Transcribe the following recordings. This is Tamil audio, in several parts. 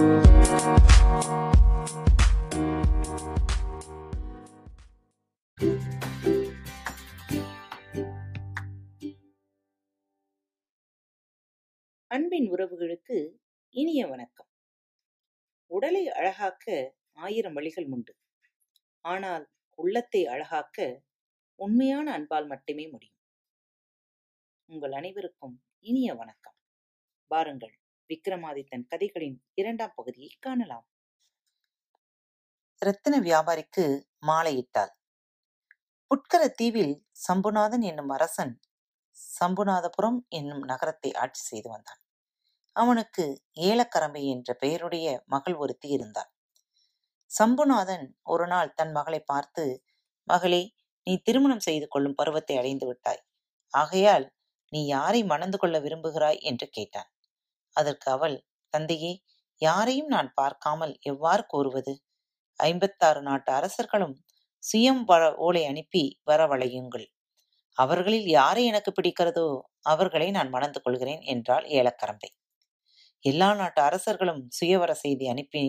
அன்பின் உறவுகளுக்கு இனிய வணக்கம். உடலை அழகாக்க ஆயிரம் வழிகள் உண்டு. ஆனால் உள்ளத்தை அழகாக்க உண்மையான அன்பால் மட்டுமே முடியும். உங்கள் அனைவருக்கும் இனிய வணக்கம். பாருங்கள் விக்ரமாதித்தன் கதைகளின் இரண்டாம் பகுதியை காணலாம். ரத்தின வியாபாரிக்கு மாலையிட்டாள் புட்கர தீவில் சம்புநாதன் என்னும் அரசன் சம்புநாதபுரம் என்னும் நகரத்தை ஆட்சி செய்து வந்தான். அவனுக்கு ஏலக்கரம்பை என்ற பெயருடைய மகள் ஒருத்தி இருந்தாள். சம்புநாதன் ஒரு நாள் தன் மகளை பார்த்து மகளே நீ திருமணம் செய்து கொள்ளும் பருவத்தை அடைந்து விட்டாய். ஆகையால் நீ யாரை மணந்து கொள்ள விரும்புகிறாய்? என்று கேட்டான். அதற்கு அவள் தந்தையே யாரையும் நான் பார்க்காமல் எவ்வாறு கூறுவது? ஐம்பத்தாறு நாட்டு அரசர்களும் சுயம் வர ஓலை அனுப்பி வரவழையுங்கள். அவர்களில் யாரை எனக்கு பிடிக்கிறதோ அவர்களை நான் மணந்து கொள்கிறேன் என்றாள் ஏலக்கரம்பை. எல்லா நாட்டு அரசர்களும் சுயவர செய்தி அனுப்பி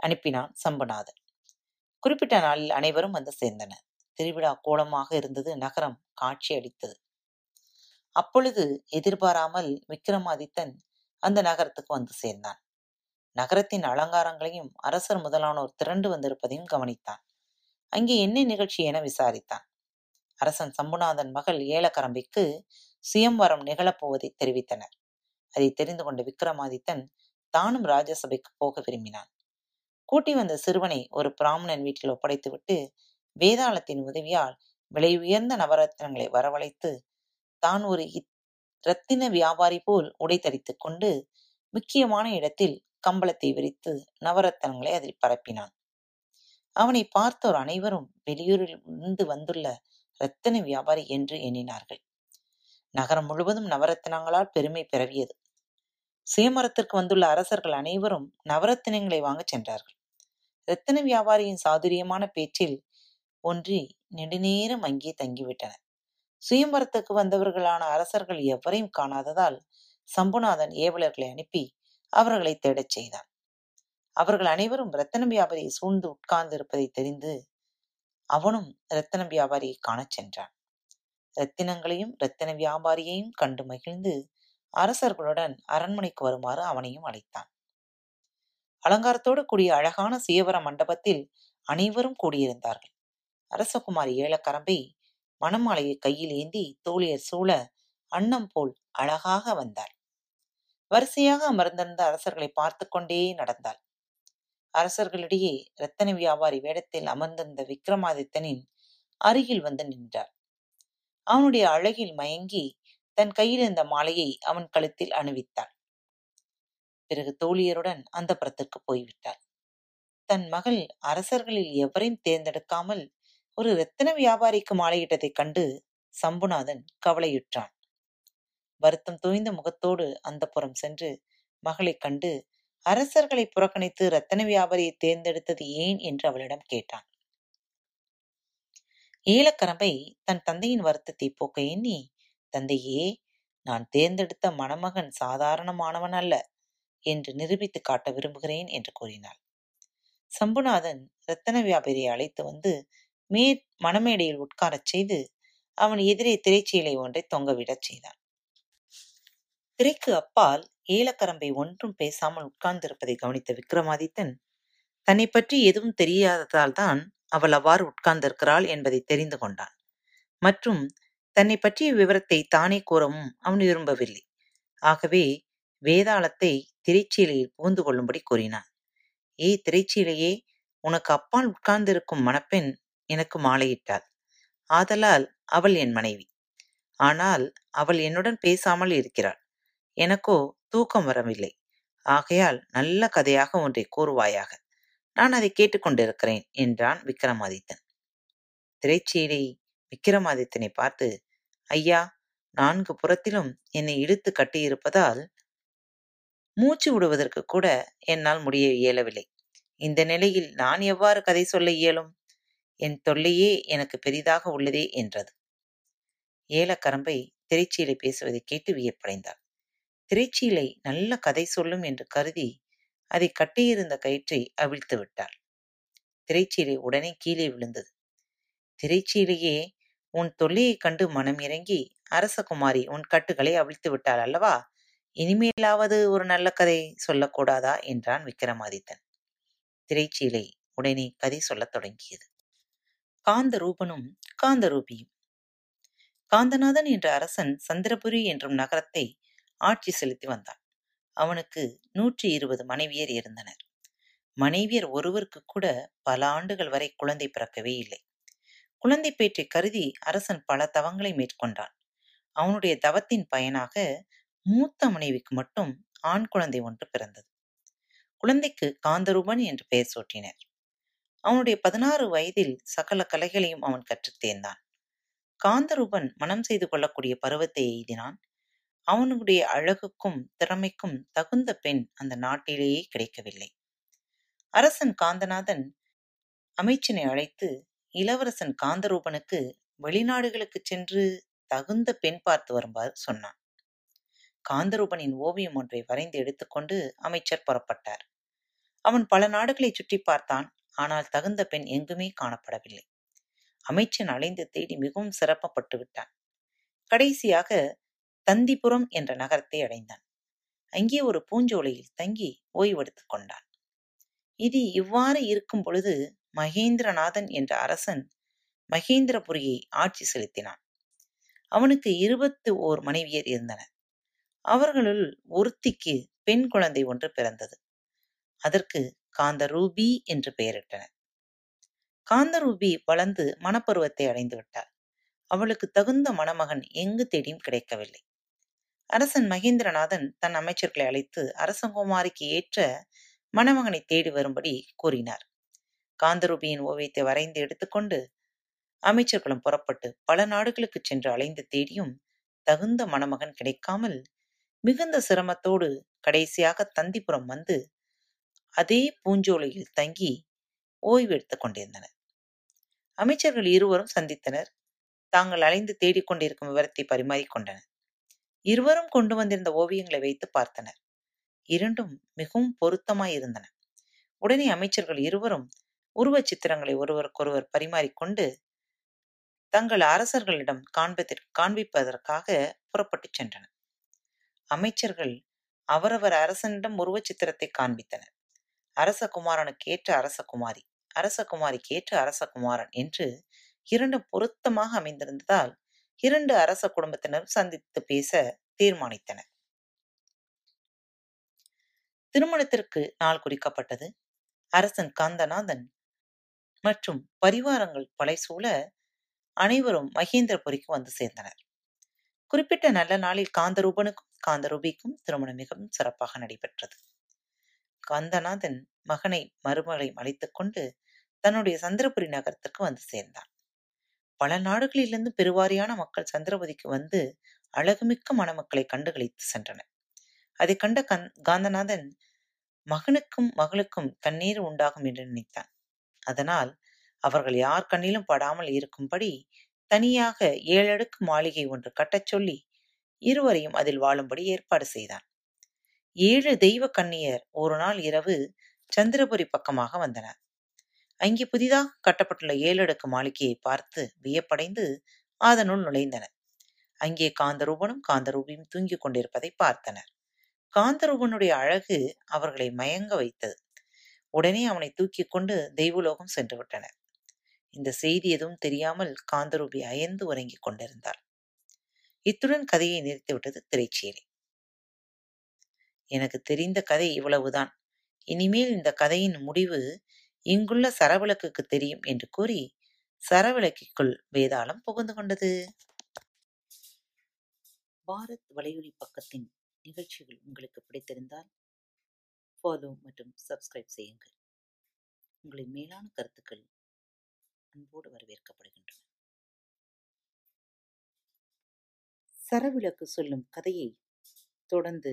அனுப்பினான் சம்புநாதன். குறிப்பிட்ட நாளில் அனைவரும் வந்து சேர்ந்தனர். திருவிழா கோலமாக இருந்தது நகரம் காட்சி அளித்தது அப்பொழுது எதிர்பாராமல் விக்ரமாதித்தன் அந்த நகரத்துக்கு வந்து சேர்ந்தான். நகரத்தின் அலங்காரங்களையும் அரசர் முதலானோர் திரண்டு வந்திருப்பதையும் கவனித்தான். அங்கே என்ன நிகழ்ச்சி என விசாரித்தான். அரசன் சம்புநாதன் மகள் ஏலக்கரம்பிக்கு சுயம்வரம் நிகழப்போவதை தெரிவித்தனர். அதை தெரிந்து கொண்ட விக்ரமாதித்தன் தானும் ராஜசபைக்கு போக விரும்பினான். கூட்டி வந்த சிறுவனை ஒரு பிராமணன் வீட்டில் ஒப்படைத்துவிட்டு வேதாளத்தின் உதவியால் விலை உயர்ந்த நவரத்னங்களை வரவழைத்து தான் ஒரு ரத்தின வியாபாரி போல் உடை தரித்துக் கொண்டு முக்கியமான இடத்தில் கம்பளத்தை விரித்து நவரத்தனங்களை அதில் பரப்பினான். அவனை பார்த்தோர் அனைவரும் வெளியூரில் இருந்து வந்துள்ள ரத்தின வியாபாரி என்று எண்ணினார்கள். நகரம் முழுவதும் நவரத்தினங்களால் பெருமை பிறவியது சுயமரத்திற்கு வந்துள்ள அரசர்கள் அனைவரும் நவரத்தினங்களை வாங்கச் சென்றார்கள். ரத்தின வியாபாரியின் சாதுரியமான பேச்சில் ஒன்றி நெடுநேரம் அங்கே தங்கிவிட்டனர். சுயம்பரத்துக்கு வந்தவர்களான அரசர்கள் எவரையும் காணாததால் சம்புநாதன் ஏவலர்களை அனுப்பி அவர்களை தேடச் செய்தான். அவர்கள் அனைவரும் ரத்தன வியாபாரியை சூழ்ந்து உட்கார்ந்து இருப்பதை தெரிந்து அவனும் ரத்தன வியாபாரியை காணச் சென்றான். ரத்தினங்களையும் ரத்தின வியாபாரியையும் கண்டு மகிழ்ந்து அரசர்களுடன் அரண்மனைக்கு வருமாறு அவனையும் அழைத்தான். அலங்காரத்தோடு கூடிய அழகான சுயவர மண்டபத்தில் அனைவரும் கூடியிருந்தார்கள். அரசகுமாரி ஏலக்கரம்பை மணமாலையை கையில் ஏந்தி தோழியர் சூழ அன்னம் போல் அழகாக வந்தார் வரிசையாக அமர்ந்திருந்த அரசர்களை பார்த்து கொண்டே நடந்தாள். அரசர்களிடையே ரத்தன வியாபாரி வேடத்தில் அமர்ந்திருந்த விக்ரமாதித்தனின் அருகில் வந்து நின்றார் அவனுடைய அழகில் மயங்கி தன் கையில் இருந்த மாலையை அவன் கழுத்தில் அணிவித்தாள். பிறகு தோழியருடன் அந்த புறத்திற்கு போய்விட்டாள். தன் மகள் அரசர்களில் எவரையும் தேர்ந்தெடுக்காமல் ஒரு ரத்தின வியாபாரிக்கு மாலையிட்டதைக் கண்டு சம்புநாதன் கவலையுற்றான். வருத்தம் தோய்ந்த முகத்தோடு அந்த புறம் சென்று மகளைக் கண்டு அரசர்களை புறக்கணித்து ரத்தன வியாபாரியை தேர்ந்தெடுத்தது ஏன் என்று அவளிடம் கேட்டான். ஏலக்கரம்பை தன் தந்தையின் வருத்தத்தை போக்க எண்ணி தந்தையே நான் தேர்ந்தெடுத்த மணமகன் சாதாரணமானவன் அல்ல என்று நிரூபித்து காட்ட விரும்புகிறேன் என்று கூறினாள். சம்புநாதன் ரத்தன வியாபாரியை அழைத்து வந்து மே மணமேடையில் உட்காரச் செய்து அவன் எதிரே திரைச்சீலை ஒன்றை தொங்கவிடச் செய்தான். திரைக்கு அப்பால் ஏலக்கரம்பை ஒன்றும் பேசாமல் உட்கார்ந்திருப்பதை கவனித்த விக்ரமாதித்தன் தன்னை பற்றி எதுவும் தெரியாததால் தான் அவள் அவ்வாறு உட்கார்ந்திருக்கிறாள் என்பதை தெரிந்து கொண்டான். மற்றும் தன்னை பற்றிய விவரத்தை தானே கூறவும் அவன் விரும்பவில்லை. ஆகவே வேதாளத்தை திரைச்சீலையில் புகுந்து கொள்ளும்படி கூறினான். ஏய் திரைச்சீலையே உனக்கு அப்பால் உட்கார்ந்திருக்கும் மணப்பெண் எனக்கு மாலையிட்டாள். ஆதலால் அவள் என் மனைவி. ஆனால் அவள் என்னுடன் பேசாமல் இருக்கிறாள். எனக்கோ தூக்கம் வரவில்லை. ஆகையால் நல்ல கதையாக ஒன்றை கூறுவாயாக. நான் அதை கேட்டுக்கொண்டிருக்கிறேன் என்றான் விக்ரமாதித்தன் திரைச்சீடை விக்ரமாதித்தனை பார்த்து ஐயா நான்கு புறத்திலும் என்னை இழுத்து கட்டியிருப்பதால் மூச்சு விடுவதற்கு கூட என்னால் முடிய இயலவில்லை. இந்த நிலையில் நான் எவ்வாறு கதை சொல்ல இயலும்? என் தொல்லையே எனக்கு பெரிதாக உள்ளதே என்றது. ஏலக்கரம்பை திரைச்சீலை பேசுவதை கேட்டு வியப்படைந்தாள். திரைச்சீலை நல்ல கதை சொல்லும் என்று கருதி அதை கட்டியிருந்த கயிற்றை அவிழ்த்து விட்டாள். திரைச்சீலை உடனே கீழே விழுந்தது. திரைச்சீலையே உன் தொல்லையைக் கண்டு மனம் இறங்கி அரசகுமாரி உன் கட்டுகளை அவிழ்த்து விட்டாள் அல்லவா? இனிமேலாவது ஒரு நல்ல கதை சொல்லக்கூடாதா? என்றான் விக்ரமாதித்தன் திரைச்சீலை உடனே கதை சொல்லத் தொடங்கியது. காந்த ரூபனும் காந்தரூபியும். காந்தநாதன் என்ற அரசன் சந்திரபுரி என்றும் நகரத்தை ஆட்சி செலுத்தி வந்தான். அவனுக்கு நூற்றி இருபது மனைவியர் இருந்தனர். மனைவியர் ஒருவருக்கு கூட பல ஆண்டுகள் வரை குழந்தை பிறக்கவே இல்லை. குழந்தை பேற்றை கருதி அரசன் பல தவங்களை மேற்கொண்டான். அவனுடைய தவத்தின் பயனாக மூத்த மனைவிக்கு மட்டும் ஆண் குழந்தை ஒன்று பிறந்தது. குழந்தைக்கு காந்தரூபன் என்று பெயர் சூட்டினர். அவனுடைய பதினாறு வயதில் சகல கலைகளையும் அவன் கற்றுத் தேர்ந்தான். காந்தரூபன் மனம் செய்து கொள்ளக்கூடிய பருவத்தை எய்தினான். அவனுடைய அழகுக்கும் திறமைக்கும் தகுந்த பெண் அந்த நாட்டிலேயே கிடைக்கவில்லை. அரசன் காந்தநாதன் அமைச்சனை அழைத்து இளவரசன் காந்தரூபனுக்கு வெளிநாடுகளுக்கு சென்று தகுந்த பெண் பார்த்து வருமாறு சொன்னான். காந்தரூபனின் ஓவியம் ஒன்றை வரைந்து எடுத்துக்கொண்டு அமைச்சர் புறப்பட்டார். அவன் பல நாடுகளை சுற்றி பார்த்தான். ஆனால் தகுந்த பெண் எங்குமே காணப்படவில்லை. அமைச்சன் அலைந்து தேடி மிகவும் சிறப்பப்பட்டு விட்டான். கடைசியாக தந்திபுரம் என்ற நகரத்தை அடைந்தான். அங்கே ஒரு பூஞ்சோலையில் தங்கி ஓய்வெடுத்துக் கொண்டான். இது இவ்வாறு இருக்கும் பொழுது மகேந்திரநாதன் என்ற அரசன் மகேந்திரபுரியை ஆட்சி செலுத்தினான். அவனுக்கு இருபத்து ஓர் மனைவியர் இருந்தனர். அவர்களுள் ஒருத்திக்கு பெண் குழந்தை ஒன்று பிறந்தது. அதற்கு காந்தரூபி என்று பெயரிட்டனர் காந்தரூபி வளர்ந்து மணப்பருவத்தை அடைந்து விட்டாள். அவளுக்கு தகுந்த மணமகன் எங்கு தேடியும் கிடைக்கவில்லை. அரசன் மகேந்திரநாதன் தன் அமைச்சர்களை அழைத்து அரசகுமாரிக்கு ஏற்ற மணமகனை தேடி வரும்படி கூறினார். காந்தரூபியின் ஓவியத்தை வரைந்து எடுத்துக்கொண்டு அமைச்சர்களும் புறப்பட்டு பல நாடுகளுக்கு சென்று அலைந்து தேடியும் தகுந்த மணமகன் கிடைக்காமல் மிகுந்த சிரமத்தோடு கடைசியாக தந்திபுரம் வந்து அதே பூஞ்சோலையில் தங்கி ஓய்வு எடுத்துக் கொண்டிருந்தனர். அமைச்சர்கள் இருவரும் சந்தித்தனர். தாங்கள் அலைந்து தேடிக்கொண்டிருக்கும் விவரத்தை பரிமாறிக்கொண்டனர் இருவரும் கொண்டு வந்திருந்த ஓவியங்களை வைத்து பார்த்தனர். இரண்டும் மிகவும் பொருத்தமாயிருந்தன உடனே அமைச்சர்கள் இருவரும் உருவச் சித்திரங்களை ஒருவருக்கொருவர் பரிமாறிக்கொண்டு தங்கள் அரசர்களிடம் காண்பதற்கு காண்பிப்பதற்காக புறப்பட்டுச் சென்றனர். அமைச்சர்கள் அவரவர் அரசனிடம் உருவச் சித்திரத்தை காண்பித்தனர். அரசகுமாரனுக்கு ஏற்ற அரசகுமாரி அரசகுமாரிக்கு ஏற்ற அரசகுமாரன் என்று இரண்டும் பொருத்தமாக அமைந்திருந்ததால் இரண்டு அரச குடும்பத்தினரும் சந்தித்து பேச தீர்மானித்தனர். திருமணத்திற்கு நாள் குறிக்கப்பட்டது. அரசன் காந்தநாதன் மற்றும் பரிவாரங்கள் பலை சூழ அனைவரும் மகேந்திரபுரிக்கு வந்து சேர்ந்தனர். குறிப்பிட்ட நல்ல நாளில் காந்தரூபனுக்கும் காந்தரூபிக்கும் திருமணம் மிகவும் சிறப்பாக நடைபெற்றது. காந்தநாதன் மகனை மருமகளை அழைத்துக் கொண்டு தன்னுடைய சந்திரபுரி நகரத்துக்கு வந்து சேர்ந்தான். பல நாடுகளிலிருந்து பெருவாரியான மக்கள் சந்திரபதிக்கு வந்து அழகுமிக்க மணமக்களை கண்டுகளித்து சென்றனர் அதை கண்ட கந் காந்தநாதன் மகனுக்கும் மகளுக்கும் கண்ணீர் உண்டாகும் என்று நினைத்தான். அதனால் அவர்கள் யார் கண்ணிலும் படாமல் இருக்கும்படி தனியாக ஏழடுக்கு மாளிகை ஒன்று கட்டச் சொல்லி இருவரையும் அதில் வாழும்படி ஏற்பாடு செய்தான். ஏழு தெய்வ கன்னியர் ஒரு நாள் இரவு சந்திரபுரி பக்கமாக வந்தனர். அங்கே புதிதாக கட்டப்பட்டுள்ள ஏழடுக்கு மாளிகையை பார்த்து வியப்படைந்து அதனுள் நுழைந்தனர். அங்கே காந்தரூபனும் காந்தரூபியும் தூங்கிக் கொண்டிருப்பதை பார்த்தனர். காந்தரூபனுடைய அழகு அவர்களை மயங்க வைத்தது. உடனே அவனை தூக்கிக் கொண்டு தெய்வலோகம் சென்று விட்டனர். இந்த செய்தி எதுவும் தெரியாமல் காந்தரூபி அயர்ந்து உறங்கிக் கொண்டிருந்தாள் இத்துடன் கதையை நிறுத்திவிட்டது திரைச்சீலை. எனக்கு தெரிந்த கதை இவ்வளவுதான். இனிமேல் இந்த கதையின் முடிவு இங்குள்ள சரவிளக்குக்கு தெரியும் என்று கூறி சரவிளக்கிற்குள் வேதாளம் புகுந்து கொண்டது. பாரத் வலையொலி பக்கத்தின் நிகழ்ச்சிகள் உங்களுக்கு பிடித்திருந்தால் ஃபாலோ மற்றும் சப்ஸ்கிரைப் செய்யுங்கள். உங்களின் மேலான கருத்துக்கள் அன்போடு வரவேற்கப்படுகின்றன. சரவிளக்கு சொல்லும் கதையை தொடர்ந்து